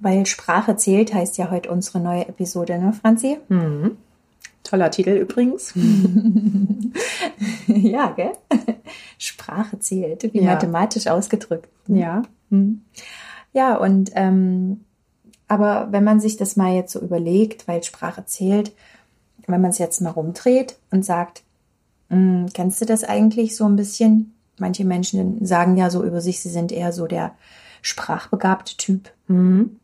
Weil Sprache zählt, heißt ja heute unsere neue Episode, ne, Franzi? Mhm. Toller Titel übrigens. ja, gell? Sprache zählt, wie Ja. mathematisch ausgedrückt. Ja. Mhm. Ja, und ähm, aber wenn man sich das mal jetzt so überlegt, weil Sprache zählt, wenn man es jetzt mal rumdreht und sagt, "Mm, kennst du das eigentlich so ein bisschen? Manche Menschen sagen ja so über sich, sie sind eher so der sprachbegabte Typ. Mhm.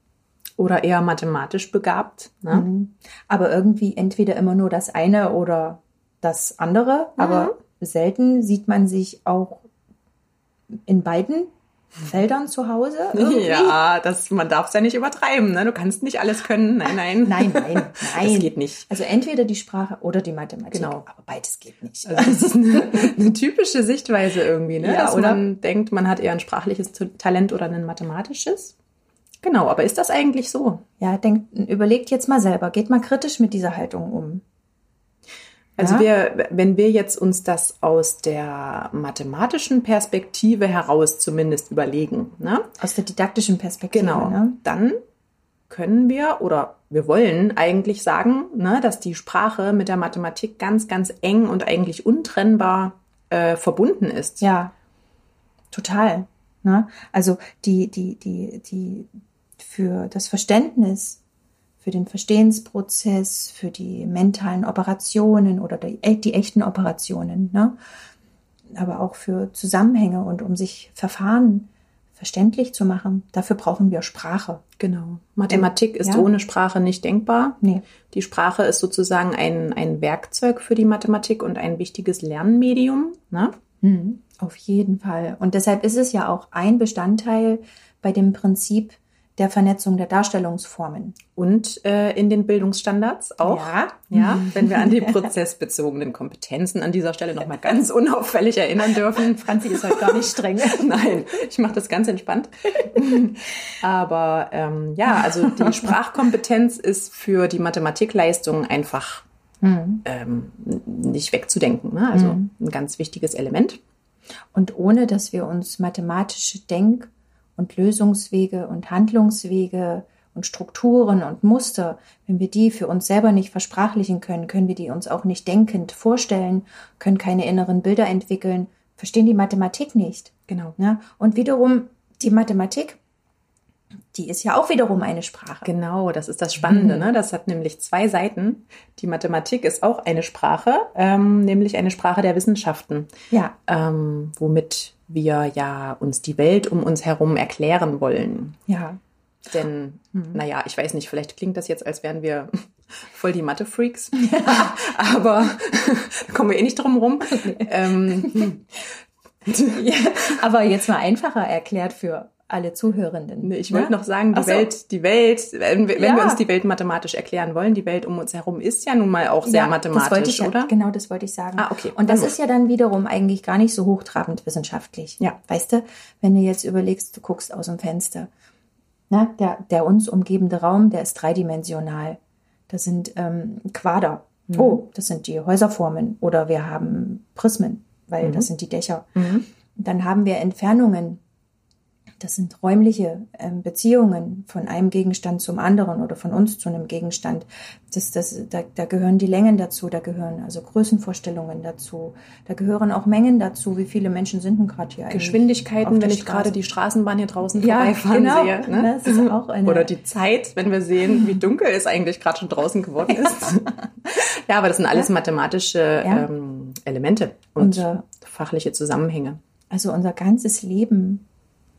Oder eher mathematisch begabt. Ne? Mhm. Aber irgendwie entweder immer nur das eine oder das andere. Aber selten sieht man sich auch in beiden Feldern zu Hause. Irgendwie. Ja, das, man darf es ja nicht übertreiben. Ne? Du kannst nicht alles können. Nein, nein. Nein, nein, nein. Das geht nicht. Also entweder die Sprache oder die Mathematik. Genau. Aber beides geht nicht. Also das ist eine, eine typische Sichtweise irgendwie, ne? Ja, dass oder? man denkt, man hat eher ein sprachliches Talent oder ein mathematisches. Genau, aber ist das eigentlich so? Ja, denkt, überlegt jetzt mal selber. Geht mal kritisch mit dieser Haltung um. Also Ja. wir, wenn wir jetzt uns das aus der mathematischen Perspektive heraus zumindest überlegen, ne? Aus der didaktischen Perspektive. Genau. Ne? Dann können wir oder wir wollen eigentlich sagen, ne, dass die Sprache mit der Mathematik ganz, ganz eng und eigentlich untrennbar äh, verbunden ist. Ja, total. Ne? Also die, die, die, die für das Verständnis, für den Verstehensprozess, für die mentalen Operationen oder die, äh, die echten Operationen, ne? aber auch für Zusammenhänge und um sich Verfahren verständlich zu machen, dafür brauchen wir Sprache. Genau. Mathematik ist ja. ohne Sprache nicht denkbar. Nee. Die Sprache ist sozusagen ein, ein Werkzeug für die Mathematik und ein wichtiges Lernmedium. Ne? Mhm, Auf jeden Fall. Und deshalb ist es ja auch ein Bestandteil bei dem Prinzip der Vernetzung der Darstellungsformen. Und äh, in den Bildungsstandards auch. Ja. Ja, wenn wir an die prozessbezogenen Kompetenzen an dieser Stelle nochmal ganz unauffällig erinnern dürfen. Franzi ist heute gar nicht streng. Nein, ich mache das ganz entspannt. Aber ähm, ja, also die Sprachkompetenz ist für die Mathematikleistung einfach Mhm. ähm, nicht wegzudenken. Ne? Also ein ganz wichtiges Element. Und ohne dass wir uns mathematische Denk- und Lösungswege und Handlungswege und Strukturen und Muster, wenn wir die für uns selber nicht versprachlichen können, können wir die uns auch nicht denkend vorstellen, können keine inneren Bilder entwickeln, verstehen die Mathematik nicht. Genau. Ne? Und wiederum die Mathematik, die ist ja auch wiederum eine Sprache. Genau, das ist das Spannende. Ne? Das hat nämlich zwei Seiten. Die Mathematik ist auch eine Sprache, ähm, nämlich eine Sprache der Wissenschaften, Ja, ähm, womit wir ja uns die Welt um uns herum erklären wollen. ja. Denn, naja, ich weiß nicht, vielleicht klingt das jetzt, als wären wir voll die Mathe-Freaks. Aber da kommen wir eh nicht drum rum. Ähm, ja. Aber jetzt mal einfacher erklärt für alle Zuhörenden. Ich ne? wollte noch sagen, die so. Welt, die Welt, wenn, wir- wenn Ja. wir uns die Welt mathematisch erklären wollen, die Welt um uns herum ist ja nun mal auch sehr Ja, mathematisch, das wollte ich ja, oder? Genau, das wollte ich sagen. Ah, okay. Und das ist ja dann wiederum eigentlich gar nicht so hochtrabend wissenschaftlich. Ja. Weißt du, wenn du jetzt überlegst, du guckst aus dem Fenster. Na, der, der uns umgebende Raum, der ist dreidimensional. Das sind ähm, Quader. Mhm. Oh, das sind die Häuserformen. Oder wir haben Prismen, weil Mhm. das sind die Dächer. Dann haben wir Entfernungen. Das sind räumliche ähm, Beziehungen von einem Gegenstand zum anderen oder von uns zu einem Gegenstand. Das, das, da, da gehören die Längen dazu, da gehören also Größenvorstellungen dazu, da gehören auch Mengen dazu. Wie viele Menschen sind denn gerade hier eigentlich? Geschwindigkeiten, wenn ich gerade die Straßenbahn hier draußen Ja, vorbeifahren genau. sehe. Ne? Das ist auch eine- Oder die Zeit, wenn wir sehen, wie dunkel es eigentlich gerade schon draußen geworden ist. ja, aber das sind alles mathematische Ja. ähm, Elemente und Unser- fachliche Zusammenhänge. Also unser ganzes Leben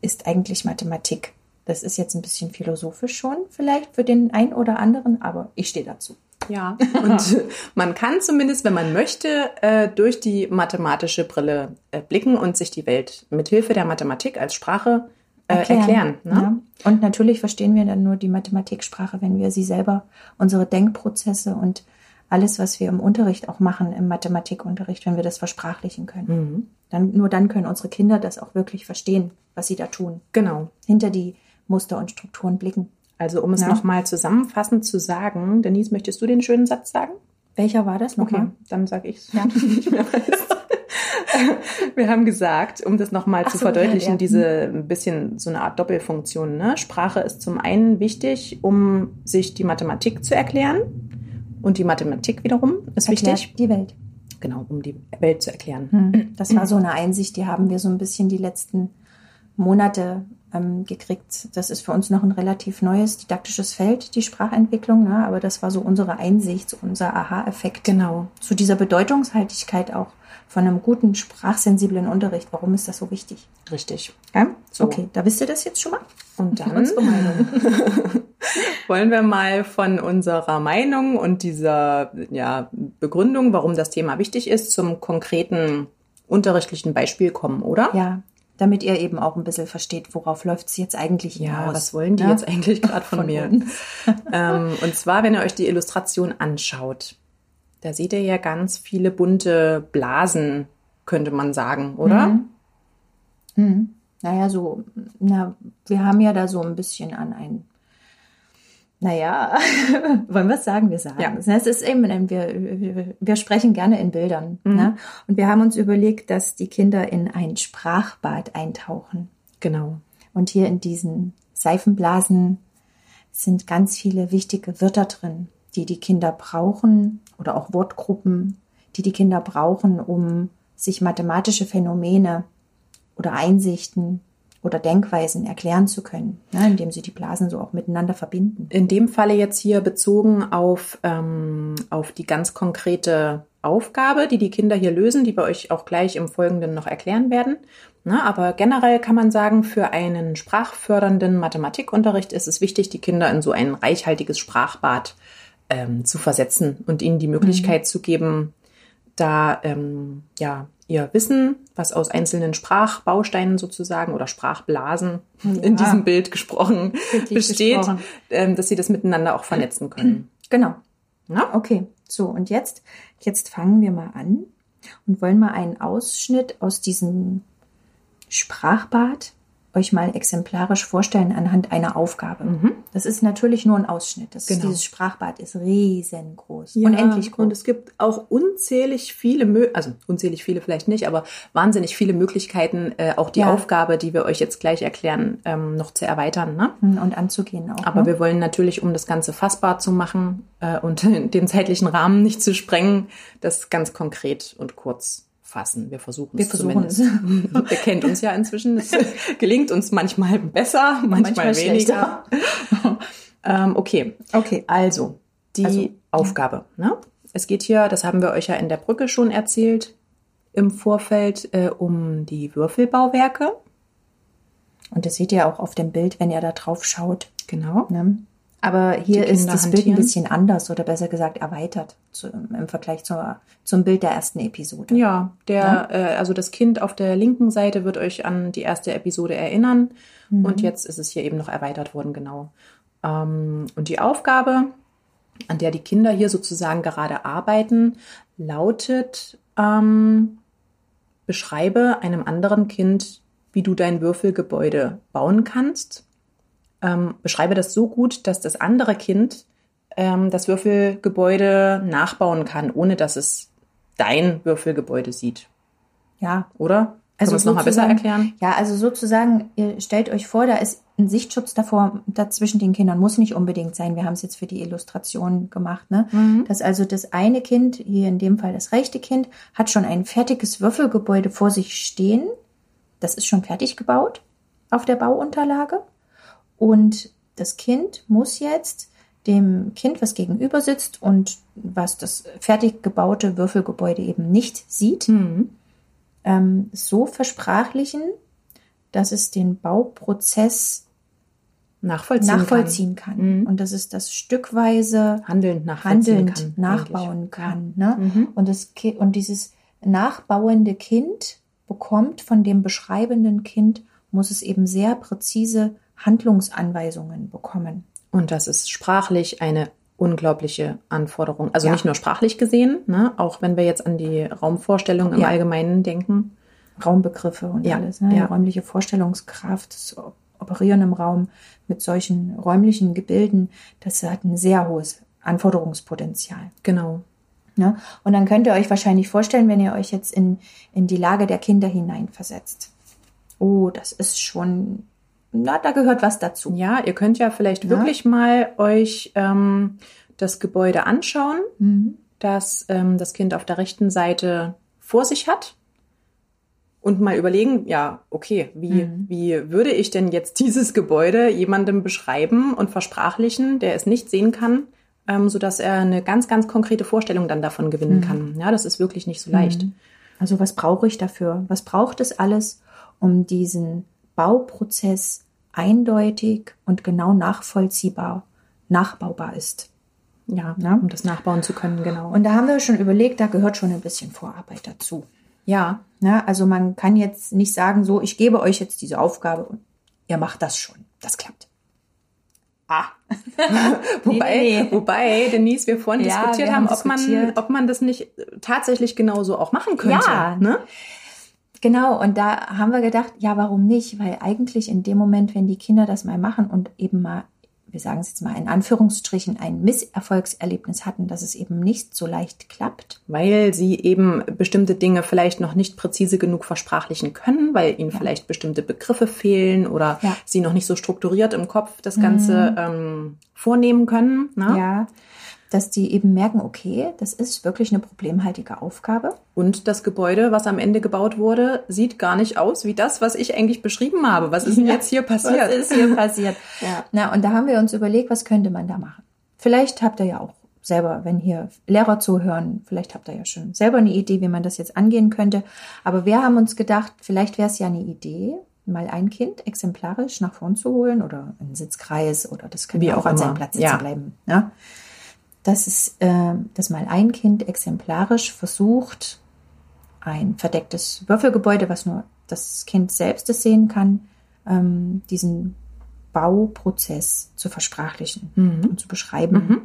ist eigentlich Mathematik. Das ist jetzt ein bisschen philosophisch schon, vielleicht für den einen oder anderen, aber ich stehe dazu. Ja, und man kann zumindest, wenn man möchte, äh, durch die mathematische Brille äh, blicken und sich die Welt mit Hilfe der Mathematik als Sprache äh, erklären. ne? Ja. Und natürlich verstehen wir dann nur die Mathematiksprache, wenn wir sie selber, unsere Denkprozesse und alles, was wir im Unterricht auch machen, im Mathematikunterricht, wenn wir das versprachlichen können. Mhm. Dann, nur dann können unsere Kinder das auch wirklich verstehen, was sie da tun. Genau. Hinter die Muster und Strukturen blicken. Also um es Ja. nochmal zusammenfassend zu sagen, Denise, möchtest du den schönen Satz sagen? Welcher war das nochmal? dann sage ich es. Ja. nicht mehr weiß. wir haben gesagt, um das nochmal zu so, verdeutlichen, ja, ja. diese ein bisschen so eine Art Doppelfunktion. Ne? Sprache ist zum einen wichtig, um sich die Mathematik zu erklären. Und die Mathematik wiederum ist Erklärt wichtig. Die Welt. Genau, um die Welt zu erklären. Hm. Das war so eine Einsicht, die haben wir so ein bisschen die letzten Monate ähm, gekriegt. Das ist für uns noch ein relativ neues didaktisches Feld, die Sprachentwicklung, ne? aber das war so unsere Einsicht, unser Aha-Effekt. Genau. Zu dieser Bedeutungshaltigkeit auch von einem guten sprachsensiblen Unterricht. Warum ist das so wichtig? Richtig. Ja? So. Okay, da wisst ihr das jetzt schon mal. Und dann unsere Meinung. wollen wir mal von unserer Meinung und dieser ja, Begründung, warum das Thema wichtig ist, zum konkreten unterrichtlichen Beispiel kommen, oder? Ja, damit ihr eben auch ein bisschen versteht, worauf läuft es jetzt eigentlich hinaus. Ja, was wollen die ja? jetzt eigentlich gerade von, von, mir? ähm, und zwar, wenn ihr euch die Illustration anschaut, da seht ihr ja ganz viele bunte Blasen, könnte man sagen, oder? Mhm. Mhm. Naja, so, na, wir haben ja da so ein bisschen an ein naja, wollen wir es sagen? Wir sagen ja. es. Ist eben, wir, wir sprechen gerne in Bildern. Mhm. Ne? Und wir haben uns überlegt, dass die Kinder in ein Sprachbad eintauchen. Genau. Und hier in diesen Seifenblasen sind ganz viele wichtige Wörter drin, die die Kinder brauchen oder auch Wortgruppen, die die Kinder brauchen, um sich mathematische Phänomene oder Einsichten oder Denkweisen erklären zu können, ne, indem sie die Blasen so auch miteinander verbinden. In dem Falle jetzt hier bezogen auf, ähm, auf die ganz konkrete Aufgabe, die die Kinder hier lösen, die wir euch auch gleich im Folgenden noch erklären werden. Na, aber generell kann man sagen, für einen sprachfördernden Mathematikunterricht ist es wichtig, die Kinder in so ein reichhaltiges Sprachbad ähm, zu versetzen und ihnen die Möglichkeit mhm. zu geben, da ähm, ja ihr Wissen, was aus einzelnen Sprachbausteinen sozusagen oder Sprachblasen ja. in diesem Bild gesprochen Richtig besteht, gesprochen. Ähm, dass sie das miteinander auch vernetzen können. Genau. Na? Okay, so und jetzt, jetzt fangen wir mal an und wollen mal einen Ausschnitt aus diesem Sprachbad euch mal exemplarisch vorstellen anhand einer Aufgabe. Mhm. Das ist natürlich nur ein Ausschnitt. Das genau. dieses Sprachbad ist riesengroß, ja, unendlich groß. Und es gibt auch unzählig viele, also unzählig viele vielleicht nicht, aber wahnsinnig viele Möglichkeiten, äh, auch die ja. Aufgabe, die wir euch jetzt gleich erklären, ähm, noch zu erweitern ne? Hm, und anzugehen auch. Aber ne? wir wollen natürlich, um das Ganze fassbar zu machen äh, und den zeitlichen Rahmen nicht zu sprengen, das ganz konkret und kurz fassen. Wir versuchen wir es versuchen zumindest. Es. Ihr kennt uns ja inzwischen. Es gelingt uns manchmal besser, manchmal, manchmal weniger. ähm, okay. Okay. Also, die also, Aufgabe. Ne? Es geht hier, das haben wir euch ja in der Brücke schon erzählt, im Vorfeld äh, um die Würfelbauwerke. Und das seht ihr auch auf dem Bild, wenn ihr da drauf schaut. Genau. Ne? Aber hier ist das hantieren. Bild ein bisschen anders oder besser gesagt erweitert zu, im Vergleich zur, zum Bild der ersten Episode. Ja, der, ja? Äh, also das Kind auf der linken Seite wird euch an die erste Episode erinnern mhm. und jetzt ist es hier eben noch erweitert worden, genau. Ähm, und die Aufgabe, an der die Kinder hier sozusagen gerade arbeiten, lautet, ähm, beschreibe einem anderen Kind, wie du dein Würfelgebäude bauen kannst ähm, beschreibe das so gut, dass das andere Kind ähm, das Würfelgebäude nachbauen kann, ohne dass es dein Würfelgebäude sieht. Ja. Oder? Also es nochmal besser erklären? Ja, also sozusagen, ihr stellt euch vor, da ist ein Sichtschutz davor, dazwischen den Kindern muss nicht unbedingt sein. Wir haben es jetzt für die Illustration gemacht, ne? Mhm. Dass also das eine Kind, hier in dem Fall das rechte Kind, hat schon ein fertiges Würfelgebäude vor sich stehen. Das ist schon fertig gebaut auf der Bauunterlage. Und das Kind muss jetzt dem Kind, was gegenüber sitzt und was das fertig gebaute Würfelgebäude eben nicht sieht, mhm. ähm, so versprachlichen, dass es den Bauprozess nachvollziehen, nachvollziehen kann. kann. Mhm. Und dass es das stückweise handelnd, handelnd kann, nachbauen kann. Ne? Mhm. Und, das, und dieses nachbauende Kind bekommt von dem beschreibenden Kind, muss es eben sehr präzise Handlungsanweisungen bekommen. Und das ist sprachlich eine unglaubliche Anforderung. Also ja. nicht nur sprachlich gesehen, ne? auch wenn wir jetzt an die Raumvorstellung im ja. Allgemeinen denken. Raumbegriffe und ja. alles, ne? Ja. räumliche Vorstellungskraft, das Operieren im Raum mit solchen räumlichen Gebilden, das hat ein sehr hohes Anforderungspotenzial. Genau. Ne? Und dann könnt ihr euch wahrscheinlich vorstellen, wenn ihr euch jetzt in, in die Lage der Kinder hineinversetzt. Oh, das ist schon, na, da gehört was dazu. Ja, ihr könnt ja vielleicht ja. wirklich mal euch ähm, das Gebäude anschauen, mhm. das ähm, das Kind auf der rechten Seite vor sich hat und mal überlegen, ja, okay, wie, mhm. wie würde ich denn jetzt dieses Gebäude jemandem beschreiben und versprachlichen, der es nicht sehen kann, ähm, sodass er eine ganz, ganz konkrete Vorstellung dann davon gewinnen mhm. kann. Ja, das ist wirklich nicht so leicht. Mhm. Also was brauche ich dafür? Was braucht es alles, um diesen Bauprozess eindeutig und genau nachvollziehbar, nachbaubar ist? Ja, ja, um das nachbauen zu können, genau. Und da haben wir schon überlegt, da gehört schon ein bisschen Vorarbeit dazu. Ja. Ne? Also man kann jetzt nicht sagen, so, ich gebe euch jetzt diese Aufgabe und ihr macht das schon. Das klappt. Ah. wobei, nee, nee. wobei, Denise, wir vorhin ja, diskutiert wir haben, haben ob, man, ob man das nicht tatsächlich genauso auch machen könnte. Ja. Ne? Genau, und da haben wir gedacht, ja, warum nicht? Weil eigentlich in dem Moment, wenn die Kinder das mal machen und eben mal wir sagen es jetzt mal in Anführungsstrichen, ein Misserfolgserlebnis hatten, dass es eben nicht so leicht klappt. Weil sie eben bestimmte Dinge vielleicht noch nicht präzise genug versprachlichen können, weil ihnen ja. vielleicht bestimmte Begriffe fehlen oder ja. sie noch nicht so strukturiert im Kopf das Ganze mhm. ähm, vornehmen können. Ne? Ja dass die eben merken, okay, das ist wirklich eine problemhaltige Aufgabe. Und das Gebäude, was am Ende gebaut wurde, sieht gar nicht aus wie das, was ich eigentlich beschrieben habe. Was ist denn jetzt hier passiert? Was ist hier passiert? ja. Na, und da haben wir uns überlegt, was könnte man da machen? Vielleicht habt ihr ja auch selber, wenn hier Lehrer zuhören, vielleicht habt ihr ja schon selber eine Idee, wie man das jetzt angehen könnte. Aber wir haben uns gedacht, vielleicht wäre es ja eine Idee, mal ein Kind exemplarisch nach vorn zu holen oder einen Sitzkreis oder das können wir auch an seinem Platz sitzen ja. bleiben. Ja? Dass es, äh, dass mal ein Kind exemplarisch versucht, ein verdecktes Würfelgebäude, was nur das Kind selbst es sehen kann, ähm, diesen Bauprozess zu versprachlichen mhm. und zu beschreiben. Mhm.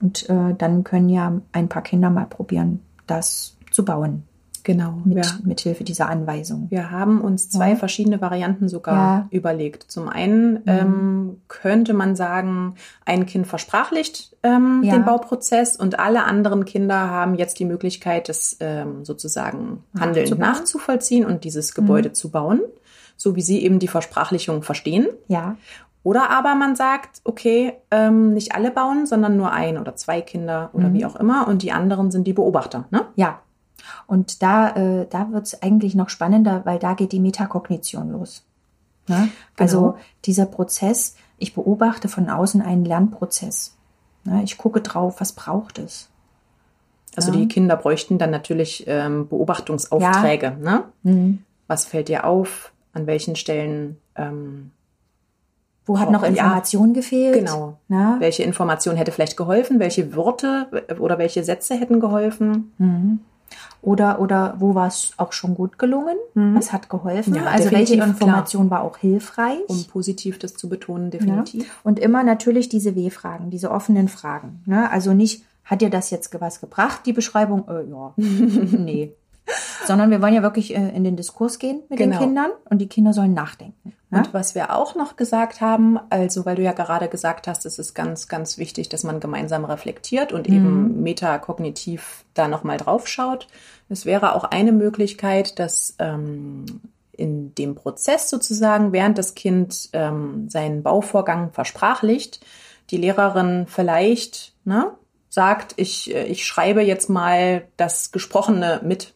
Und äh, dann können ja ein paar Kinder mal probieren, das zu bauen. Genau. Mit, ja. mit Hilfe dieser Anweisung. Wir haben uns zwei ja. verschiedene Varianten sogar ja. überlegt. Zum einen mhm. ähm, könnte man sagen, ein Kind versprachlicht ähm, den Bauprozess und alle anderen Kinder haben jetzt die Möglichkeit, das ähm, sozusagen handelnd nachzuvollziehen und dieses Gebäude mhm. zu bauen, so wie sie eben die Versprachlichung verstehen. Ja. Oder aber man sagt, okay, ähm, nicht alle bauen, sondern nur ein oder zwei Kinder oder mhm. wie auch immer und die anderen sind die Beobachter. Ne? Ja, und da, äh, da wird es eigentlich noch spannender, weil da geht die Metakognition los. Ne? Genau. Also dieser Prozess, ich beobachte von außen einen Lernprozess. Ne? Ich gucke drauf, was braucht es. Also die Kinder bräuchten dann natürlich ähm, Beobachtungsaufträge. Ja. Ne? Mhm. Was fällt dir auf? An welchen Stellen? Ähm, wo hat noch Information ja, gefehlt? Genau. Na? Ne? Welche Information hätte vielleicht geholfen? Welche Worte oder welche Sätze hätten geholfen? Mhm. Oder, oder wo war es auch schon gut gelungen? Mhm. Was hat geholfen? Ja, also welche Information klar. war auch hilfreich? Um positiv das zu betonen, definitiv. Ja. Und immer natürlich diese W-Fragen, diese offenen Fragen. Ne? Also nicht, hat dir das jetzt was gebracht, die Beschreibung? Äh, ja, nee. Sondern wir wollen ja wirklich äh, in den Diskurs gehen mit genau. den Kindern und die Kinder sollen nachdenken. Und was wir auch noch gesagt haben, also weil du ja gerade gesagt hast, es ist ganz, ganz wichtig, dass man gemeinsam reflektiert und mhm. eben metakognitiv da nochmal drauf schaut. Es wäre auch eine Möglichkeit, dass ähm, in dem Prozess sozusagen, während das Kind ähm, seinen Bauvorgang versprachlicht, die Lehrerin vielleicht ne, sagt, ich, äh, ich schreibe jetzt mal das Gesprochene mit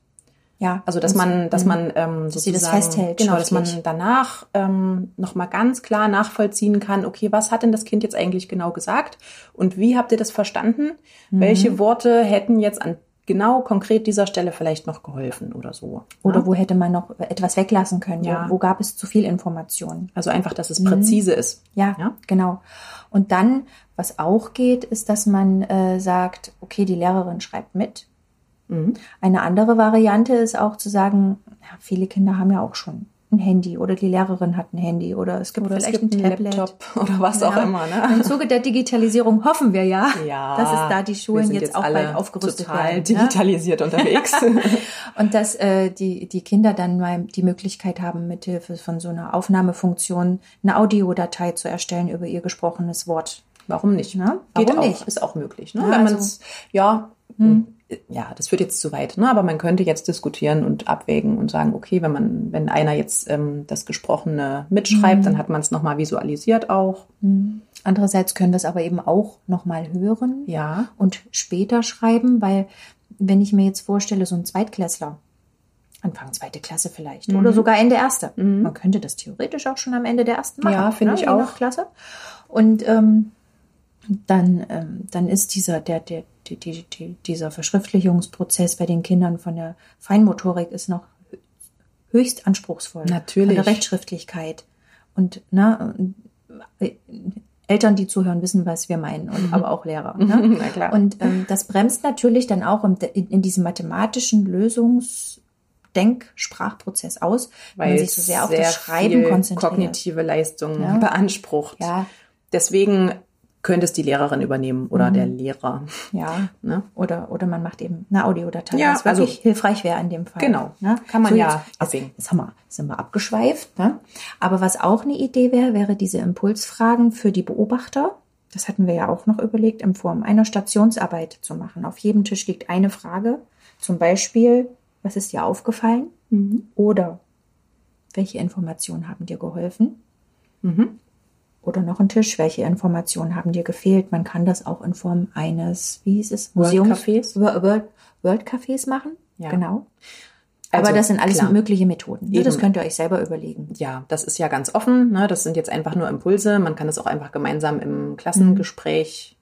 ja, also dass man, dass man ähm, dass sozusagen, das festhält, genau, dass man danach ähm, noch mal ganz klar nachvollziehen kann. Okay, was hat denn das Kind jetzt eigentlich genau gesagt und wie habt ihr das verstanden? Mhm. Welche Worte hätten jetzt an genau konkret dieser Stelle vielleicht noch geholfen oder so? Oder ja? wo hätte man noch etwas weglassen können? Ja. Wo, wo gab es zu viel Information? Also einfach, dass es mhm. präzise ist. Ja, ja, genau. Und dann, was auch geht, ist, dass man äh, sagt, okay, die Lehrerin schreibt mit Mhm. Eine andere Variante ist auch zu sagen, ja, viele Kinder haben ja auch schon ein Handy oder die Lehrerin hat ein Handy oder es gibt oder vielleicht es gibt ein Tablet Laptop oder was ja. auch immer. Ne? Im Zuge der Digitalisierung hoffen wir ja, ja dass es da die Schulen jetzt, jetzt, auch bald aufgerüstet total werden. digitalisiert ne? unterwegs. und dass äh, die, die Kinder dann mal die Möglichkeit haben, mithilfe von so einer Aufnahmefunktion eine Audiodatei zu erstellen über ihr gesprochenes Wort. Warum nicht? Ne? Warum Geht auch, nicht? Ist auch möglich. Ne? Ja, Wenn man es, ja, Mhm. Ja, das führt jetzt zu weit, ne? aber man könnte jetzt diskutieren und abwägen und sagen, okay, wenn man, wenn einer jetzt ähm, das Gesprochene mitschreibt, mhm. dann hat man es nochmal visualisiert auch. Mhm. Andererseits können wir es aber eben auch nochmal hören ja. und später schreiben, weil wenn ich mir jetzt vorstelle, so ein Zweitklässler, Anfang zweite Klasse vielleicht mhm. oder sogar Ende erste. Mhm. Man könnte das theoretisch auch schon am Ende der ersten machen. Ja, finde ne? ich auch. Klasse. Und ähm, dann, ähm, dann ist dieser, der, der, die, die, die, dieser Verschriftlichungsprozess bei den Kindern von der Feinmotorik ist noch höchst anspruchsvoll. Natürlich. Von der Rechtschriftlichkeit. Und ne, äh, Eltern, die zuhören, wissen, was wir meinen, und mhm. aber auch Lehrer. Ne? Na klar. Und ähm, das bremst natürlich dann auch in, in, diesem mathematischen Lösungs Denksprachprozess aus, weil man sich so sehr auf das Schreiben konzentriert. kognitive Leistungen ja. beansprucht. Ja. Deswegen könnte es die Lehrerin übernehmen oder mhm. der Lehrer. Ja. Ne? Oder, oder man macht eben eine Audiodatei, ja, was wirklich also, hilfreich wäre in dem Fall. Genau. Ne? Kann man so ja jetzt, abwägen. Jetzt, jetzt haben wir, sind wir abgeschweift. Ne? Aber was auch eine Idee wäre, wäre diese Impulsfragen für die Beobachter. Das hatten wir ja auch noch überlegt, in Form einer Stationsarbeit zu machen. Auf jedem Tisch liegt eine Frage. Zum Beispiel, was ist dir aufgefallen? Mhm. Oder welche Informationen haben dir geholfen? Mhm. Oder noch ein Tisch, welche Informationen haben dir gefehlt? Man kann das auch in Form eines, wie hieß es, Museumscafés World, World Cafés machen. Ja. Genau. Also, Aber das sind alles klar. mögliche Methoden. Ne? Das könnt ihr euch selber überlegen. Ja, das ist ja ganz offen. Ne? Das sind jetzt einfach nur Impulse. Man kann das auch einfach gemeinsam im Klassengespräch.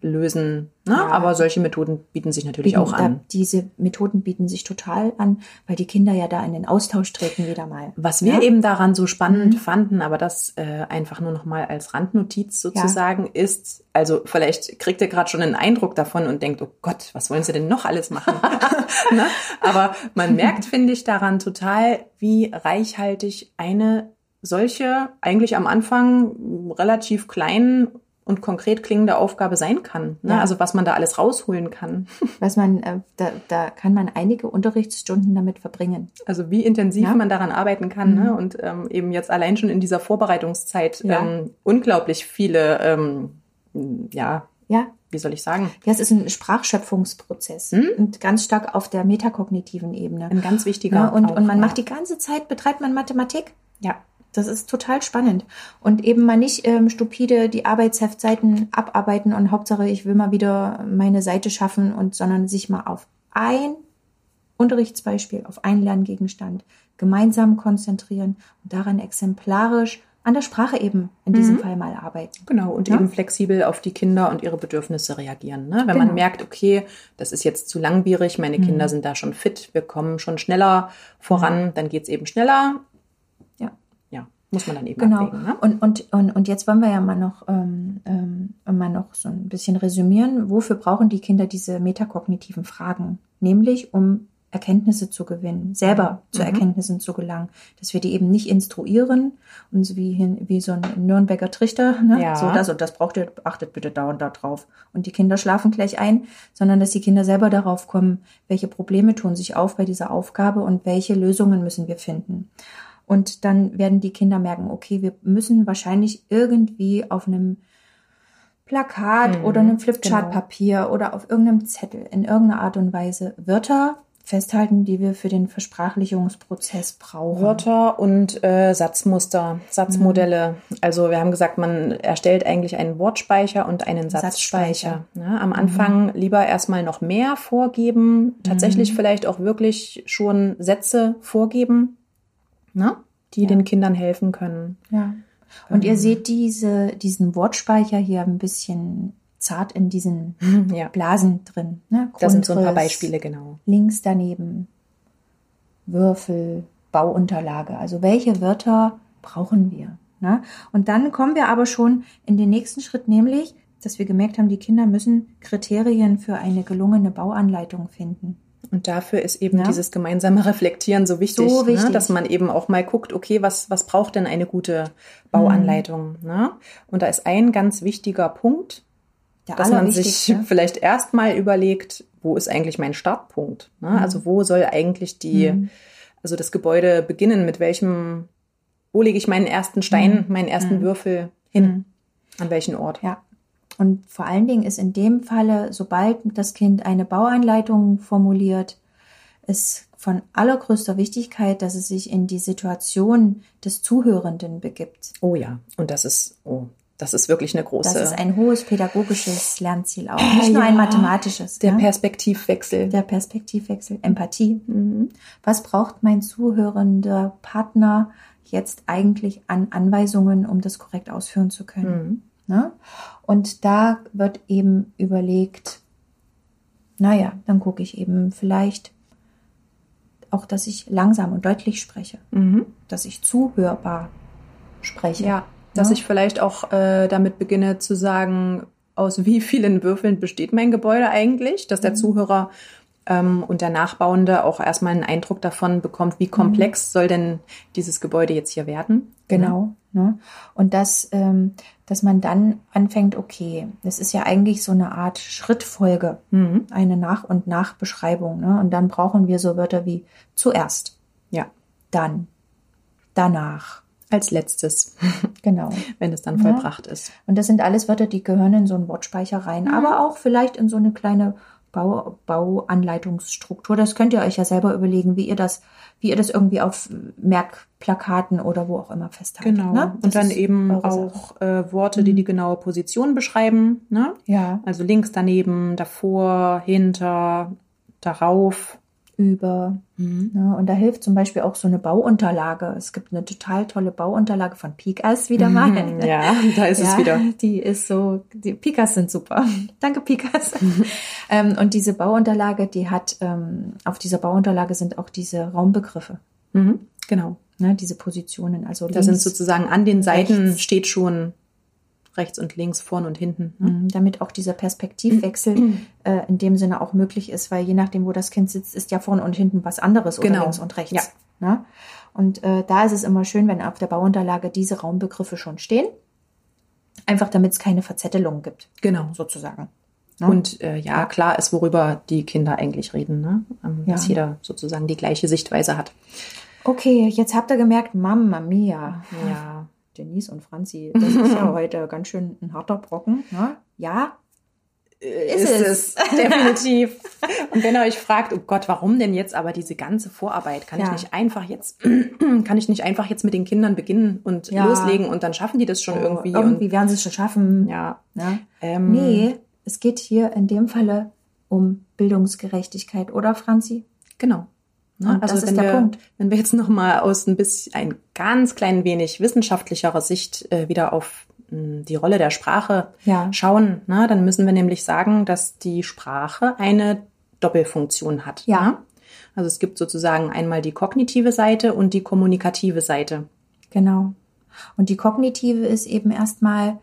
Lösen. Ne? Ja. Aber solche Methoden bieten sich natürlich bieten, auch an. diese Methoden bieten sich total an, weil die Kinder ja da in den Austausch treten wieder mal. Was wir ja? eben daran so spannend mhm. fanden, aber das äh, einfach nur noch mal als Randnotiz sozusagen ja. ist, also vielleicht kriegt ihr gerade schon einen Eindruck davon und denkt, oh Gott, was wollen sie denn noch alles machen? ne? Aber man merkt, finde ich, daran total, wie reichhaltig eine solche eigentlich am Anfang relativ kleinen und konkret klingende Aufgabe sein kann. Ne? Ja. Also was man da alles rausholen kann. Was man, äh, da, da kann man einige Unterrichtsstunden damit verbringen. Also wie intensiv ja. man daran arbeiten kann ne? mhm. ne? und ähm, eben jetzt allein schon in dieser Vorbereitungszeit ja. ähm, unglaublich viele, ähm, ja, ja, wie soll ich sagen? Ja, es ist ein Sprachschöpfungsprozess hm? und ganz stark auf der metakognitiven Ebene. Ein ganz wichtiger. Ja, und, auch, und man macht die ganze Zeit, betreibt man Mathematik. Ja. Das ist total spannend. Und eben mal nicht ähm, stupide die Arbeitsheftseiten abarbeiten und Hauptsache, ich will mal wieder meine Seite schaffen und, sondern sich mal auf ein Unterrichtsbeispiel, auf einen Lerngegenstand gemeinsam konzentrieren und daran exemplarisch an der Sprache eben in diesem mhm. Fall mal arbeiten. Genau, und ja? eben flexibel auf die Kinder und ihre Bedürfnisse reagieren. Ne? Wenn genau. man merkt, okay, das ist jetzt zu langwierig, meine mhm. Kinder sind da schon fit, wir kommen schon schneller voran, mhm. dann geht's eben schneller muss man dann eben genau. abwägen. Ne? Und, und, und, und jetzt wollen wir ja mal noch, ähm, ähm, mal noch so ein bisschen resümieren. Wofür brauchen die Kinder diese metakognitiven Fragen? Nämlich, um Erkenntnisse zu gewinnen, selber mhm. zu Erkenntnissen zu gelangen, dass wir die eben nicht instruieren und so wie, hin, wie so ein Nürnberger Trichter, ne? ja. so das und das braucht ihr, achtet bitte da und da drauf und die Kinder schlafen gleich ein, sondern dass die Kinder selber darauf kommen, welche Probleme tun sich auf bei dieser Aufgabe und welche Lösungen müssen wir finden. Und dann werden die Kinder merken, okay, wir müssen wahrscheinlich irgendwie auf einem Plakat mhm, oder einem Flipchartpapier genau. oder auf irgendeinem Zettel in irgendeiner Art und Weise Wörter festhalten, die wir für den Versprachlichungsprozess brauchen. Wörter und äh, Satzmuster, Satzmodelle. Mhm. Also wir haben gesagt, man erstellt eigentlich einen Wortspeicher und einen Satzspeicher. Satzspeicher. Ja, am Anfang mhm. lieber erstmal noch mehr vorgeben, tatsächlich mhm. vielleicht auch wirklich schon Sätze vorgeben, ne? die ja. den Kindern helfen können. Ja. Und ähm. ihr seht diese, diesen Wortspeicher hier ein bisschen zart in diesen ja. Blasen drin. Ne? Das sind so ein paar Beispiele, genau. Links daneben Würfel, Bauunterlage. Also welche Wörter brauchen wir? Ne? Und dann kommen wir aber schon in den nächsten Schritt, nämlich, dass wir gemerkt haben, die Kinder müssen Kriterien für eine gelungene Bauanleitung finden. Und dafür ist eben ja. dieses gemeinsame Reflektieren so wichtig, so wichtig. Ne? dass man eben auch mal guckt, okay, was, was braucht denn eine gute Bauanleitung? Mhm. Ne? Und da ist ein ganz wichtiger Punkt, Der dass man sich ne? vielleicht erstmal überlegt, wo ist eigentlich mein Startpunkt? Ne? Mhm. Also wo soll eigentlich die, mhm. also das Gebäude beginnen? Mit welchem, wo lege ich meinen ersten Stein, mhm. meinen ersten mhm. Würfel hin? Mhm. An welchen Ort? Ja. Und vor allen Dingen ist in dem Falle, sobald das Kind eine Bauanleitung formuliert, ist von allergrößter Wichtigkeit, dass es sich in die Situation des Zuhörenden begibt. Oh ja, und das ist, oh, das ist wirklich eine große. Das ist ein hohes pädagogisches Lernziel auch. Nicht nur ja, ein mathematisches. Der ja? Perspektivwechsel. Der Perspektivwechsel, Empathie. Mhm. Was braucht mein zuhörender Partner jetzt eigentlich an Anweisungen, um das korrekt ausführen zu können? Mhm. Ne? Und da wird eben überlegt, naja, dann gucke ich eben vielleicht auch, dass ich langsam und deutlich spreche, Mhm. dass ich zuhörbar spreche. Ja, dass Ja. ich vielleicht auch äh, damit beginne zu sagen, aus wie vielen Würfeln besteht mein Gebäude eigentlich, dass der Mhm. Zuhörer ähm, und der Nachbauende auch erstmal einen Eindruck davon bekommt, wie komplex soll denn dieses Gebäude jetzt hier werden. Genau. Ne? Und dass, ähm, dass man dann anfängt, okay, das ist ja eigentlich so eine Art Schrittfolge, Mhm. eine Nach- und Nachbeschreibung. Ne? Und dann brauchen wir so Wörter wie zuerst, Ja, dann, danach. als letztes, Genau. wenn es dann Ja. vollbracht ist. Und das sind alles Wörter, die gehören in so einen Wortspeicher rein, Mhm. aber auch vielleicht in so eine kleine Bau, Bauanleitungsstruktur. Das könnt ihr euch ja selber überlegen, wie ihr das, wie ihr das irgendwie auf Merkplakaten oder wo auch immer festhaltet. Genau. Ne? Und dann eben auch äh, Worte, die die genaue Position beschreiben. Ne? ja Also links daneben, davor, hinter, darauf. Über. Ne? Und da hilft zum Beispiel auch so eine Bauunterlage. Es gibt eine total tolle Bauunterlage von Pikas wieder mal. Mhm, Ja, da ist es Ja, wieder. Die ist so, die Pikas sind super. Danke, Pikas. ähm, und diese Bauunterlage, die hat, ähm, auf dieser Bauunterlage sind auch diese Raumbegriffe, Mhm, genau. ne, diese Positionen. Also Da sind sozusagen an den Seiten rechts. steht schon rechts und links, vorn und hinten. Ne? Mhm, damit auch dieser Perspektivwechsel äh, in dem Sinne auch möglich ist, weil je nachdem, wo das Kind sitzt, ist ja vorne und hinten was anderes oder Genau. links und rechts. Ja. Ne? Und äh, da ist es immer schön, wenn auf der Bauunterlage diese Raumbegriffe schon stehen. Einfach damit es keine Verzettelung gibt, Genau. sozusagen. Ne? Und äh, ja, klar ist, worüber die Kinder eigentlich reden, ne? ähm, Ja. dass jeder sozusagen die gleiche Sichtweise hat. Okay, jetzt habt ihr gemerkt, Mamma mia. Ja. Denise und Franzi, das ist ja heute ganz schön ein harter Brocken. Ne? Ja, Ist, es. es. Definitiv. Und wenn ihr euch fragt, oh Gott, warum denn jetzt aber diese ganze Vorarbeit? Kann Ja. ich nicht einfach jetzt, kann ich nicht einfach jetzt mit den Kindern beginnen und Ja. loslegen und dann schaffen die das schon irgendwie? irgendwie werden sie es schon schaffen. Und, ja. Ne? Ähm, Nee, es geht hier in dem Falle um Bildungsgerechtigkeit, oder Franzi? Genau. Ne? Und das ist wenn der wir, Punkt. Wenn wir jetzt noch mal aus ein bisschen, ein ganz klein wenig wissenschaftlicherer Sicht äh, wieder auf mh, die Rolle der Sprache Ja. schauen, ne, dann müssen wir nämlich sagen, dass die Sprache eine Doppelfunktion hat. Ja. Ne? Also es gibt sozusagen einmal die kognitive Seite und die kommunikative Seite. Genau. Und die kognitive ist eben erstmal,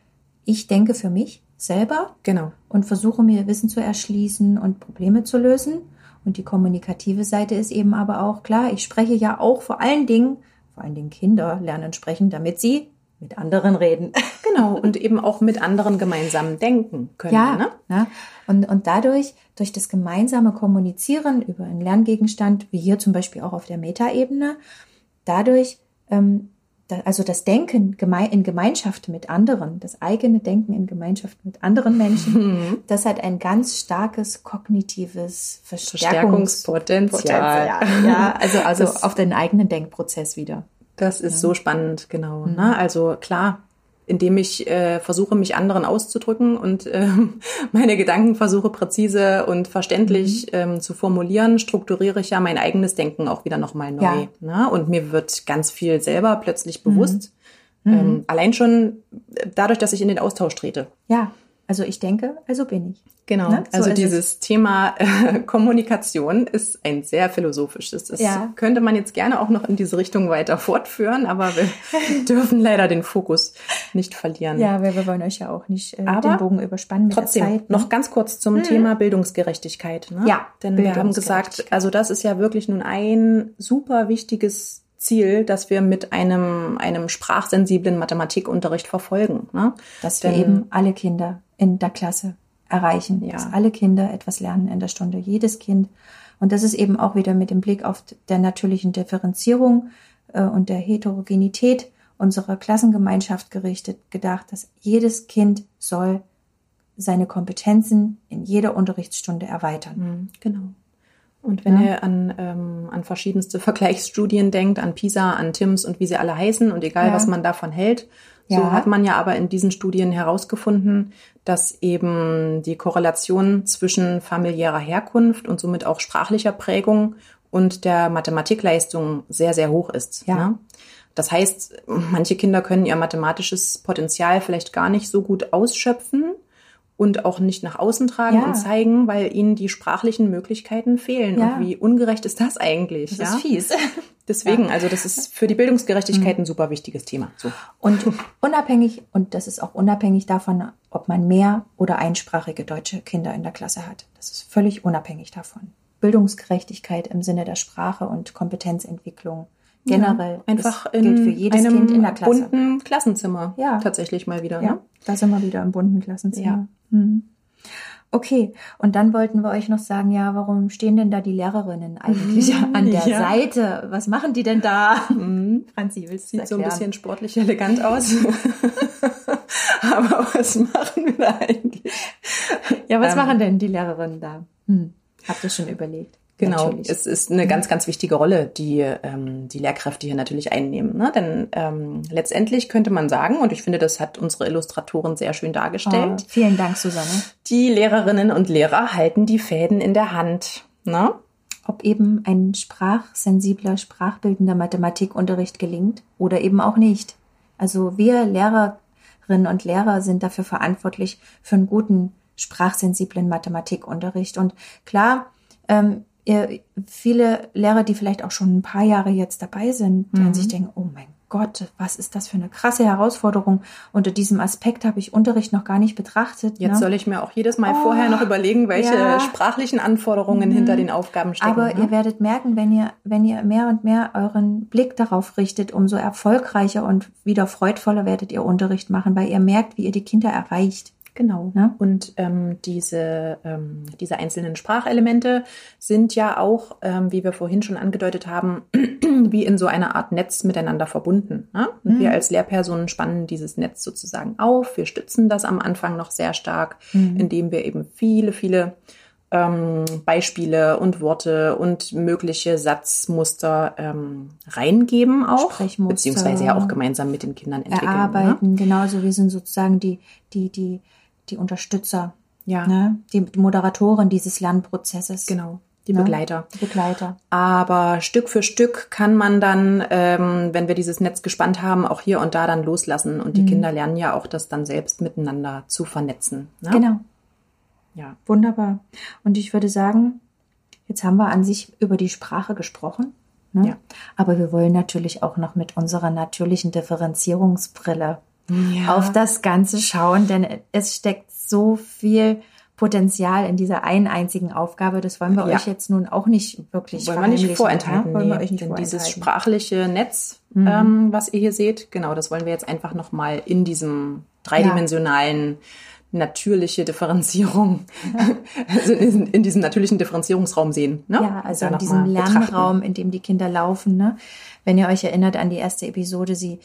ich denke für mich selber Genau. und versuche mir Wissen zu erschließen und Probleme zu lösen. Und die kommunikative Seite ist eben aber auch klar, ich spreche ja auch vor allen Dingen, vor allen Dingen Kinder lernen sprechen, damit sie mit anderen reden. Genau. Und eben auch mit anderen gemeinsam denken können. Ja, Ne? ne? Und, und dadurch, durch das gemeinsame Kommunizieren über einen Lerngegenstand, wie hier zum Beispiel auch auf der Metaebene, dadurch, ähm, also das Denken in Gemeinschaft mit anderen, das eigene Denken in Gemeinschaft mit anderen Menschen, das hat ein ganz starkes kognitives Verstärkungs Verstärkungspotenzial. Ja, also, also Das- auf den eigenen Denkprozess wieder. Das ist so spannend, genau. Mhm. Ne? Also klar, indem ich äh, versuche, mich anderen auszudrücken und ähm, meine Gedanken versuche präzise und verständlich Mhm. ähm, zu formulieren, strukturiere ich ja mein eigenes Denken auch wieder nochmal neu. Ja. Ne? Und mir wird ganz viel selber plötzlich bewusst. Mhm. Ähm, allein schon dadurch, dass ich in den Austausch trete. Ja, also ich denke, also bin ich. Genau. Ne? So Also ist dieses Thema äh, Kommunikation ist ein sehr philosophisches. Das Ja. könnte man jetzt gerne auch noch in diese Richtung weiter fortführen, aber wir dürfen leider den Fokus nicht verlieren. Ja, weil wir wollen euch ja auch nicht äh, den Bogen überspannen mit Trotzdem, der Zeit. ne? noch ganz kurz zum Thema Bildungsgerechtigkeit. Ne? Ja, Denn wir haben gesagt, also das ist ja wirklich nun ein super wichtiges Ziel, das wir mit einem, einem sprachsensiblen Mathematikunterricht verfolgen. Ne? dass wir Denn- eben alle Kinder in der Klasse erreichen, Ja. dass alle Kinder etwas lernen in der Stunde, jedes Kind. Und das ist eben auch wieder mit dem Blick auf der natürlichen Differenzierung äh, und der Heterogenität unserer Klassengemeinschaft gerichtet, gedacht, dass jedes Kind soll seine Kompetenzen in jeder Unterrichtsstunde erweitern. Mhm, genau. Und wenn ja. ihr an, ähm, an verschiedenste Vergleichsstudien denkt, an PISA, an TIMS und wie sie alle heißen und egal, ja. was man davon hält, so ja. hat man ja aber in diesen Studien herausgefunden, dass eben die Korrelation zwischen familiärer Herkunft und somit auch sprachlicher Prägung und der Mathematikleistung sehr, sehr hoch ist. Ja. Ne? Das heißt, manche Kinder können ihr mathematisches Potenzial vielleicht gar nicht so gut ausschöpfen und auch nicht nach außen tragen ja. und zeigen, weil ihnen die sprachlichen Möglichkeiten fehlen. Ja. Und wie ungerecht ist das eigentlich? Das ja? ist fies. Deswegen, also das ist für die Bildungsgerechtigkeit ein super wichtiges Thema. So. Und unabhängig, und das ist auch unabhängig davon, ob man mehr oder einsprachige deutsche Kinder in der Klasse hat. Das ist völlig unabhängig davon. Bildungsgerechtigkeit im Sinne der Sprache und Kompetenzentwicklung generell. Ja, einfach in gilt für jedes einem Kind in der Klasse. bunten Klassenzimmer. Ja. Tatsächlich mal wieder. Ja, ne? da sind wir wieder im bunten Klassenzimmer. Ja. Hm. Okay, und dann wollten wir euch noch sagen, ja, warum stehen denn da die Lehrerinnen eigentlich mhm, an der ja. Seite? Was machen die denn da? Mhm. Franzi, willst du Sieht so ein bisschen sportlich elegant aus. Aber was machen wir da eigentlich? Ja, was ähm, machen denn die Lehrerinnen da? Hm. Habt ihr schon überlegt? Genau, natürlich. es ist eine ganz, ganz wichtige Rolle, die ähm, die Lehrkräfte hier natürlich einnehmen. Ne? Denn ähm, letztendlich könnte man sagen, und ich finde, das hat unsere Illustratorin sehr schön dargestellt. Oh, vielen Dank, Susanne. Die Lehrerinnen und Lehrer halten die Fäden in der Hand. Ne? Ob eben ein sprachsensibler, sprachbildender Mathematikunterricht gelingt oder eben auch nicht. Also wir Lehrerinnen und Lehrer sind dafür verantwortlich für einen guten sprachsensiblen Mathematikunterricht. Und klar, ähm, viele Lehrer, die vielleicht auch schon ein paar Jahre jetzt dabei sind, mhm. sich denken, oh mein Gott, was ist das für eine krasse Herausforderung. Unter diesem Aspekt habe ich Unterricht noch gar nicht betrachtet. Jetzt ne? soll ich mir auch jedes Mal oh, vorher noch überlegen, welche ja. sprachlichen Anforderungen mhm. hinter den Aufgaben stecken. Aber ne? ihr werdet merken, wenn ihr, wenn ihr mehr und mehr euren Blick darauf richtet, umso erfolgreicher und wieder freudvoller werdet ihr Unterricht machen, weil ihr merkt, wie ihr die Kinder erreicht. Genau. Ne? Und ähm, diese, ähm, diese einzelnen Sprachelemente sind ja auch, ähm, wie wir vorhin schon angedeutet haben, wie in so einer Art Netz miteinander verbunden. Ne? Und mhm. wir als Lehrpersonen spannen dieses Netz sozusagen auf. Wir stützen das am Anfang noch sehr stark, mhm. indem wir eben viele, viele ähm, Beispiele und Worte und mögliche Satzmuster ähm, reingeben auch, beziehungsweise ja auch gemeinsam mit den Kindern entwickeln. Ne? Erarbeiten, ne? genauso. Wir sind sozusagen die, die, die die Unterstützer, ja. ne? die Moderatoren dieses Lernprozesses. Genau. Die ne? Begleiter. Die Begleiter. Aber Stück für Stück kann man dann, ähm, wenn wir dieses Netz gespannt haben, auch hier und da dann loslassen. Und die mhm. Kinder lernen ja auch, das dann selbst miteinander zu vernetzen. Ne? Genau. Ja. Wunderbar. Und ich würde sagen, jetzt haben wir an sich über die Sprache gesprochen. Ne? Ja. Aber wir wollen natürlich auch noch mit unserer natürlichen Differenzierungsbrille ja. auf das Ganze schauen, denn es steckt so viel Potenzial in dieser einen einzigen Aufgabe. Das wollen wir ja. euch jetzt nun auch nicht wirklich wollen wir nicht vorenthalten. Ja? Wollen wir euch nicht denn vorenthalten. dieses sprachliche Netz, mhm. ähm, was ihr hier seht, genau, das wollen wir jetzt einfach noch mal in diesem dreidimensionalen natürliche Differenzierung, also in, in, diesem natürlichen Differenzierungsraum sehen. Ne? Ja, also in diesem Lernraum, in dem die Kinder laufen. Ne? Wenn ihr euch erinnert an die erste Episode, sie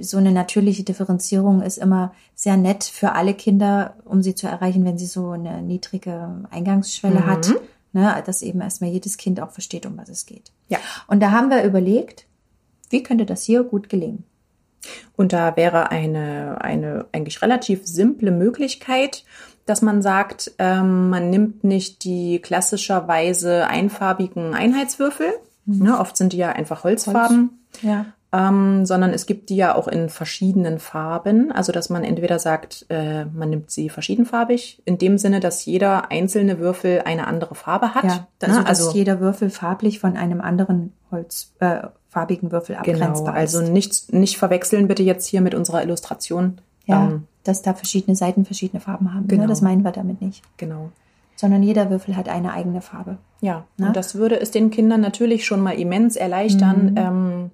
so eine natürliche Differenzierung ist immer sehr nett für alle Kinder, um sie zu erreichen, wenn sie so eine niedrige Eingangsschwelle mhm. hat, ne, dass eben erstmal jedes Kind auch versteht, um was es geht. Ja. Und da haben wir überlegt, wie könnte das hier gut gelingen? Und da wäre eine, eine eigentlich relativ simple Möglichkeit, dass man sagt, ähm, man nimmt nicht die klassischerweise einfarbigen Einheitswürfel. Mhm. Ne, oft sind die ja einfach Holzfarben. Holz. Ja ähm, sondern es gibt die ja auch in verschiedenen Farben. Also dass man entweder sagt, äh, man nimmt sie verschiedenfarbig, in dem Sinne, dass jeder einzelne Würfel eine andere Farbe hat. Ja, also, ne? also dass jeder Würfel farblich von einem anderen Holz, äh, farbigen Würfel abgrenzbar genau, also nicht, nicht verwechseln bitte jetzt hier mit unserer Illustration. Ja, ähm, dass da verschiedene Seiten verschiedene Farben haben. Ne? Genau. Ne? Das meinen wir damit nicht. Genau sondern jeder Würfel hat eine eigene Farbe. Ja, ne? und das würde es den Kindern natürlich schon mal immens erleichtern, mhm. ähm,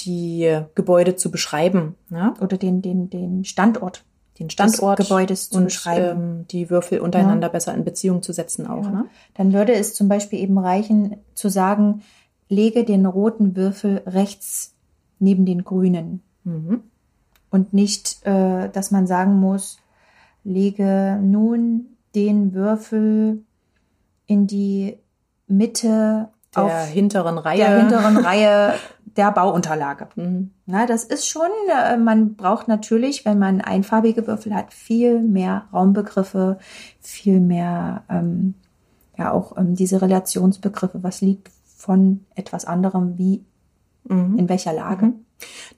die Gebäude zu beschreiben. Ja? Oder den, den, den Standort. Den Standort des Gebäudes zu und, beschreiben. Ähm, die Würfel untereinander ja. besser in Beziehung zu setzen auch. Ja. Ne? Dann würde es zum Beispiel eben reichen, zu sagen, lege den roten Würfel rechts neben den grünen. Mhm. Und nicht, äh, dass man sagen muss, lege nun den Würfel in die Mitte Der auf hinteren Reihe. der hinteren Reihe der Bauunterlage. Mhm. Na, das ist schon, äh, man braucht natürlich, wenn man einfarbige Würfel hat, viel mehr Raumbegriffe, viel mehr, ähm, ja auch ähm, diese Relationsbegriffe, was liegt von etwas anderem, wie Mhm. in welcher Lage.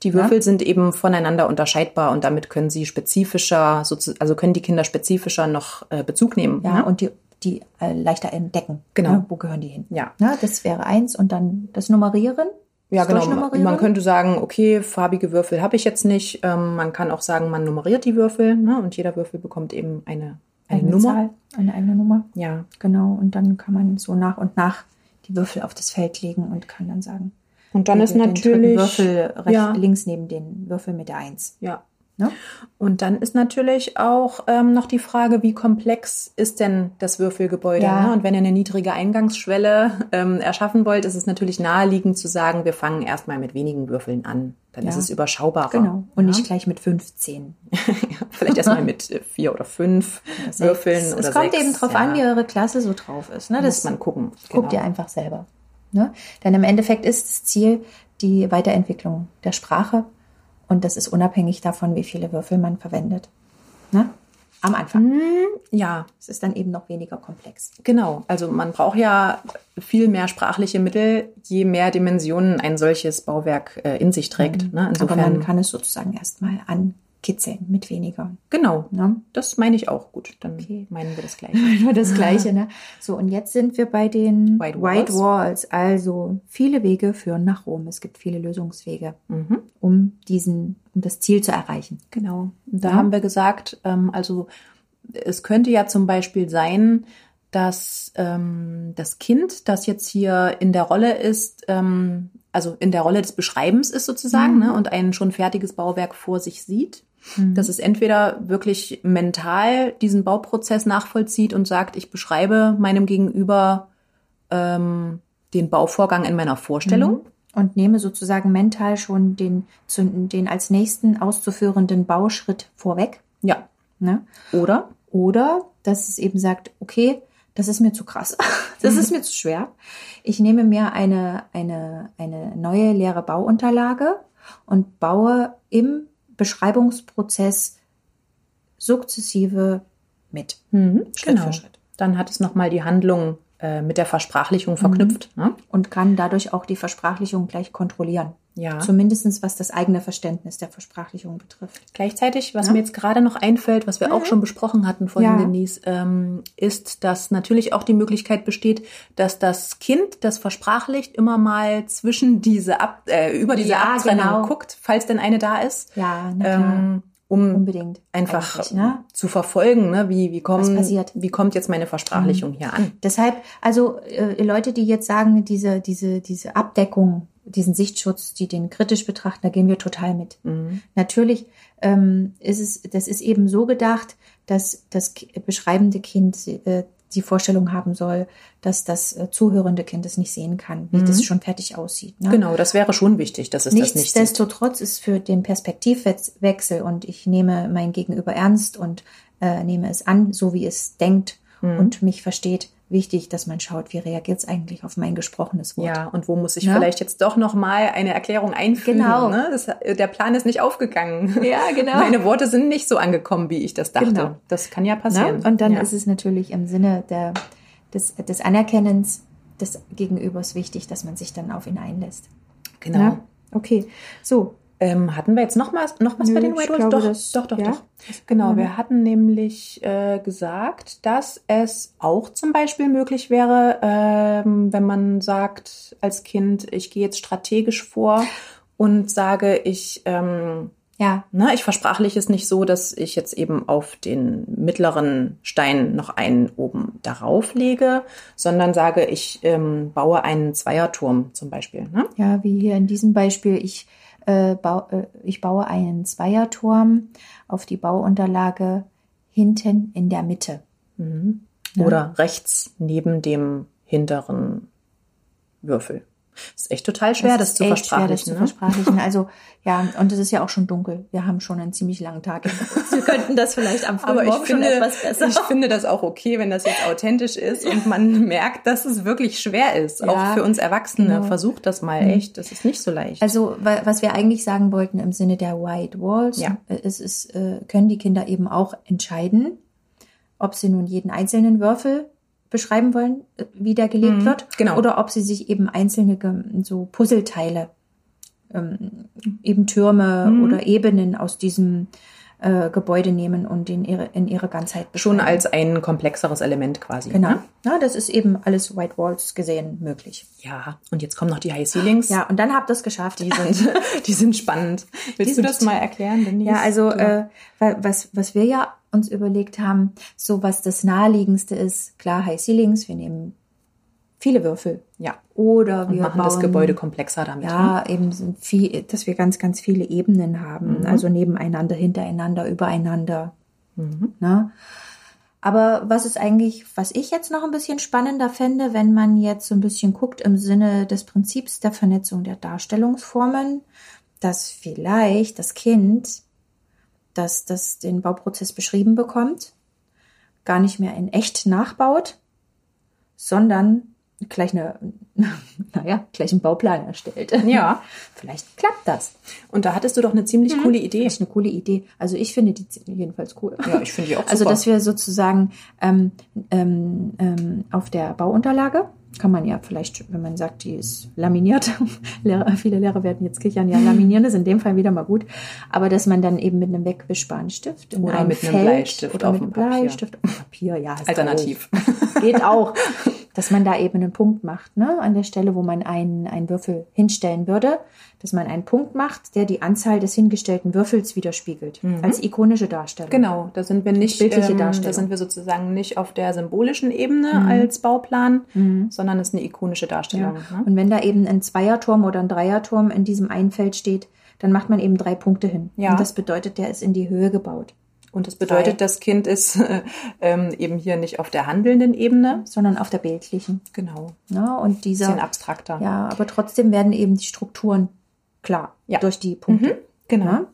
Die Würfel sind eben voneinander unterscheidbar und damit können sie spezifischer, also können die Kinder spezifischer noch äh, Bezug nehmen. Ja, ne? und die, die äh, leichter entdecken. Genau. Ne, wo gehören die hin? ja. Na, das wäre eins und dann das Nummerieren. Ja, das genau. Man könnte sagen, okay, farbige Würfel habe ich jetzt nicht. Ähm, man kann auch sagen, man nummeriert die Würfel ne? und jeder Würfel bekommt eben eine, eine eigene Nummer. Zahl, eine eigene Nummer. Ja, Genau. Und dann kann man so nach und nach die Würfel auf das Feld legen und kann dann sagen, und dann ist natürlich Würfel rechts, ja, links neben den Würfel mit der Eins. ja. Ne? Und dann ist natürlich auch ähm, noch die Frage, wie komplex ist denn das Würfelgebäude? Ja. Ne? Und wenn ihr eine niedrige Eingangsschwelle ähm, erschaffen wollt, ist es natürlich naheliegend zu sagen, wir fangen erstmal mit wenigen Würfeln an. Dann Ja. ist es überschaubarer. Genau. Und ja? nicht gleich mit 15. ja, vielleicht erstmal mit äh, vier oder fünf Oder Würfeln oder Es kommt sechs. eben drauf an, wie eure Klasse so drauf ist. Ne? muss Das man gucken. guckt ihr einfach selber. Ne? Denn im Endeffekt ist das Ziel die Weiterentwicklung der Sprache und das ist unabhängig davon, wie viele Würfel man verwendet. Ne? Am Anfang. Hm, Ja, Es ist dann eben noch weniger komplex. genau. Also man braucht ja viel mehr sprachliche Mittel, je mehr Dimensionen ein solches Bauwerk äh, in sich trägt. Ne? Aber Insofern, man kann es sozusagen erstmal ankitzeln mit weniger. genau. Ne? Das meine ich auch gut. Dann Okay. meinen wir das gleiche. Nur das Gleiche, ne? So, und jetzt sind wir bei den White White Walls. Walls. Also viele Wege führen nach Rom. Es gibt viele Lösungswege, Mhm. um diesen, um das Ziel zu erreichen. Genau. Und da Ja. haben wir gesagt, ähm, also es könnte ja zum Beispiel sein, dass ähm, das Kind, das jetzt hier in der Rolle ist, ähm, also in der Rolle des Beschreibens ist sozusagen, Mhm. ne, und ein schon fertiges Bauwerk vor sich sieht, dass es entweder wirklich mental diesen Bauprozess nachvollzieht und sagt, ich beschreibe meinem Gegenüber ähm, den Bauvorgang in meiner Vorstellung. Und nehme sozusagen mental schon den, den als nächsten auszuführenden Bauschritt vorweg. Ja. Ne? Oder? Oder dass es eben sagt, okay, das ist mir zu krass, das ist mir zu schwer. Ich nehme mir eine, eine, eine neue leere Bauunterlage und baue im Beschreibungsprozess sukzessive mit. Mhm, Schritt für Schritt. Dann hat es nochmal die Handlung äh, mit der Versprachlichung verknüpft. Ne? Und kann dadurch auch die Versprachlichung gleich kontrollieren. Ja. Zumindestens was das eigene Verständnis der Versprachlichung betrifft. Gleichzeitig, was Ja. mir jetzt gerade noch einfällt, was wir auch schon besprochen hatten vorhin, Ja. Denise, ähm, ist, dass natürlich auch die Möglichkeit besteht, dass das Kind, das versprachlicht, immer mal zwischen diese Ab äh, über diese Ja, Abtrennung genau. guckt, falls denn eine da ist, Ja, na klar. ähm, um Unbedingt. einfach ne? zu verfolgen, ne? wie, wie, kommen, wie kommt jetzt meine Versprachlichung hier an. Deshalb, also äh, Leute, die jetzt sagen, diese, diese, diese Abdeckung, diesen Sichtschutz, die den kritisch betrachten, da gehen wir total mit. Mhm. Natürlich ähm, ist es, das ist eben so gedacht, dass das beschreibende Kind äh, die Vorstellung haben soll, dass das äh, zuhörende Kind es nicht sehen kann, wie das schon fertig aussieht. Ne? Genau, das wäre schon wichtig, dass es das nicht sieht. Nichtsdestotrotz ist für den Perspektivwechsel und ich nehme mein Gegenüber ernst und äh, nehme es an, so wie es denkt Mhm. und mich versteht, wichtig, dass man schaut, wie reagiert es eigentlich auf mein gesprochenes Wort. Ja, und wo muss ich Ja. vielleicht jetzt doch noch mal eine Erklärung einfügen? Genau. Ne? Das, der Plan ist nicht aufgegangen. Ja, genau. Meine Worte sind nicht so angekommen, wie ich das dachte. Genau. Das kann ja Ne? passieren. Und dann ja. ist es natürlich im Sinne der, des, des Anerkennens des Gegenübers wichtig, dass man sich dann auf ihn einlässt. genau. Ne? Okay, so. Ähm, hatten wir jetzt noch, mal, noch was Nö, bei den White glaube, Doch, das- doch, doch, ja. doch. Genau, Mhm. wir hatten nämlich äh, gesagt, dass es auch zum Beispiel möglich wäre, ähm, wenn man sagt als Kind, ich gehe jetzt strategisch vor und sage, ich ähm, Ja, Ne, ich versprachliche es nicht so, dass ich jetzt eben auf den mittleren Stein noch einen oben darauf lege, sondern sage, ich ähm, baue einen Zweierturm zum Beispiel. Ne? Ja, wie hier in diesem Beispiel, ich, äh, bau, äh, ich baue einen Zweierturm auf die Bauunterlage hinten in der Mitte. Oder rechts neben dem hinteren Würfel. Ist echt total schwer, das, ist zu echt schwer, das versprachlichen. zu ne? versprachlichen. Also ja, und es ist ja auch schon dunkel. Wir haben schon einen ziemlich langen Tag. Wir könnten das vielleicht am frühen Aber ich Morgen schon finde, etwas besser. ich finde das auch okay, wenn das jetzt authentisch ist und man merkt, dass es wirklich schwer ist. Ja, auch für uns Erwachsene. genau. Versucht das mal echt. Das ist nicht so leicht. Also wa- was wir eigentlich sagen wollten im Sinne der White Walls, Ja. äh, es ist, äh, können die Kinder eben auch entscheiden, ob sie nun jeden einzelnen Würfel beschreiben wollen, äh, wie der gelegt Mhm, wird, genau. oder ob sie sich eben einzelne so Puzzleteile, ähm, eben Türme Mhm. oder Ebenen aus diesem äh, Gebäude nehmen und in ihre, in ihre Ganzheit Schon beschreiben. als ein komplexeres Element quasi. Genau. Ne? Ja, das ist eben alles White Walls gesehen möglich. Ja. Und jetzt kommen noch die High Ceilings. Ja, und dann habt ihr es geschafft. Die sind, die sind spannend. Willst sind- du das mal erklären? Denise? Ja, also Du- äh, wa- was, was wir ja uns überlegt haben, so was das naheliegendste ist, klar High Ceilings, wir nehmen viele Würfel. ja. Oder Und wir machen bauen, das Gebäude komplexer damit. ne? Ja, eben sind viel, dass wir ganz, ganz viele Ebenen haben. Mhm. Also nebeneinander, hintereinander, übereinander. Mhm. Ne? Aber was ist eigentlich, was ich jetzt noch ein bisschen spannender fände, wenn man jetzt so ein bisschen guckt im Sinne des Prinzips der Vernetzung der Darstellungsformen, dass vielleicht das Kind, das, das den Bauprozess beschrieben bekommt, gar nicht mehr in echt nachbaut, sondern gleich eine, naja, gleich einen Bauplan erstellt. Ja. Vielleicht klappt das. Und da hattest du doch eine ziemlich coole Idee. Das ist eine coole Idee. Also ich finde die jedenfalls cool. Ja, ich finde die auch super. Also, dass wir sozusagen ähm, ähm, ähm, auf der Bauunterlage, kann man ja vielleicht, wenn man sagt, die ist laminiert, Lehrer, viele Lehrer werden jetzt kichern, ja, laminieren ist in dem Fall wieder mal gut, aber dass man dann eben mit einem wegwischbaren Stift in Oder ein mit einem Feld Bleistift oder mit dem einem Papier. Bleistift auf Papier, ja, Alternativ. Geht auch. Dass man da eben einen Punkt macht, ne? An der Stelle, wo man einen, einen Würfel hinstellen würde, dass man einen Punkt macht, der die Anzahl des hingestellten Würfels widerspiegelt. Als ikonische Darstellung. Genau, da sind wir nicht, Bildliche ähm, da Darstellung. sind wir sozusagen nicht auf der symbolischen Ebene als Bauplan, Mhm. sondern es ist eine ikonische Darstellung. Ja. Ne? Und wenn da eben ein Zweierturm oder ein Dreierturm in diesem einen Feld steht, dann macht man eben drei Punkte hin. Ja. Und das bedeutet, der ist in die Höhe gebaut, Und das bedeutet, Drei. das Kind ist äh, ähm, eben hier nicht auf der handelnden Ebene. sondern auf der bildlichen. Genau. Ja, und Bisschen dieser, abstrakter. ja, aber trotzdem werden eben die Strukturen klar Ja. durch die Punkte. Genau. Ja?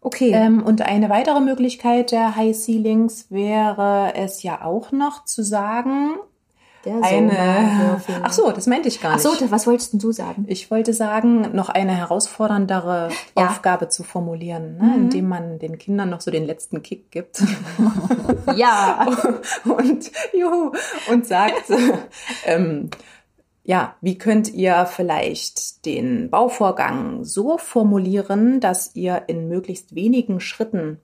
Okay. Ähm, und eine weitere Möglichkeit der High Ceilings wäre es ja auch noch zu sagen, der eine. Sommerwürfel. Ach so, das meinte ich gar Ach nicht. so, das- was wolltest denn du sagen? Ich wollte sagen, noch eine herausforderndere Ja. Aufgabe zu formulieren, ne? indem man den Kindern noch so den letzten Kick gibt Ja. und juhu, und sagt, ähm, ja, wie könnt ihr vielleicht den Bauvorgang so formulieren, dass ihr in möglichst wenigen Schritten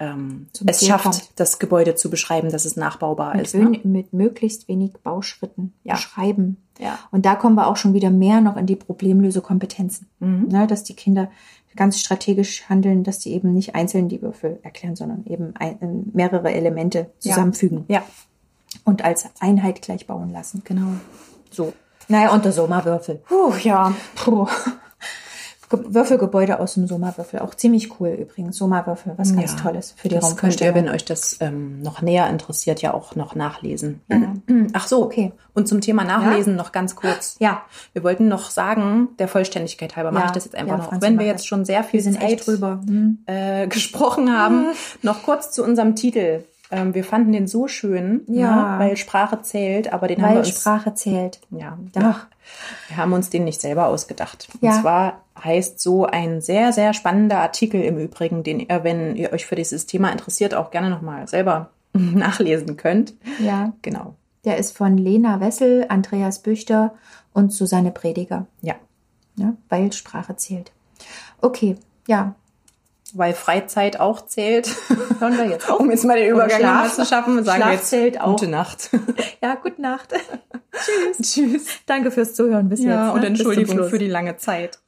ähm, es schafft, kommt. das Gebäude zu beschreiben, dass es nachbaubar Mit, ist. Ne? mit möglichst wenig Bauschritten Ja. beschreiben. Ja. Und da kommen wir auch schon wieder mehr noch in die Problemlösekompetenzen. Mhm. Ne, dass die Kinder ganz strategisch handeln, dass die eben nicht einzeln die Würfel erklären, sondern eben ein, äh, mehrere Elemente Ja. zusammenfügen Ja, und als Einheit gleich bauen lassen. genau. So. Naja, und der Sommerwürfel. Puh, ja. Puh. Ge- Würfelgebäude aus dem Sommerwürfel. Auch ziemlich cool übrigens. Sommerwürfel, was ganz Ja, Tolles für die Das könnt ihr, wenn euch das ähm, noch näher interessiert, ja auch noch nachlesen. Ach so, Okay. Und zum Thema Nachlesen noch ganz kurz. Ja. Wir wollten noch sagen, der Vollständigkeit halber mache Ja, ich das jetzt einfach ja, noch, Franzi, wenn mach wir jetzt schon sehr viel Zeit drüber. Hm. äh, gesprochen haben, noch kurz zu unserem Titel. Ähm, wir fanden den so schön, Ja. ne, weil Sprache zählt, aber den haben wir Weil uns Sprache zählt. ja, Doch. wir haben uns den nicht selber ausgedacht. Ja. Und zwar heißt so ein sehr, sehr spannender Artikel im Übrigen, den ihr, wenn ihr euch für dieses Thema interessiert, auch gerne nochmal selber nachlesen könnt. Ja. Genau. Der ist von Lena Wessel, Andreas Büchter und Susanne Prediger. Ja. Ne? Weil Sprache zählt. Okay, ja. Weil Freizeit auch zählt. Hören wir jetzt auf. Um jetzt mal den Übergang mal zu schaffen, sagen Schlaf wir jetzt zählt auch. gute Nacht. Ja, gute Nacht. Tschüss. Tschüss. Danke fürs Zuhören bis Ja, jetzt. und ne? Zum Entschuldigung für die lange Zeit.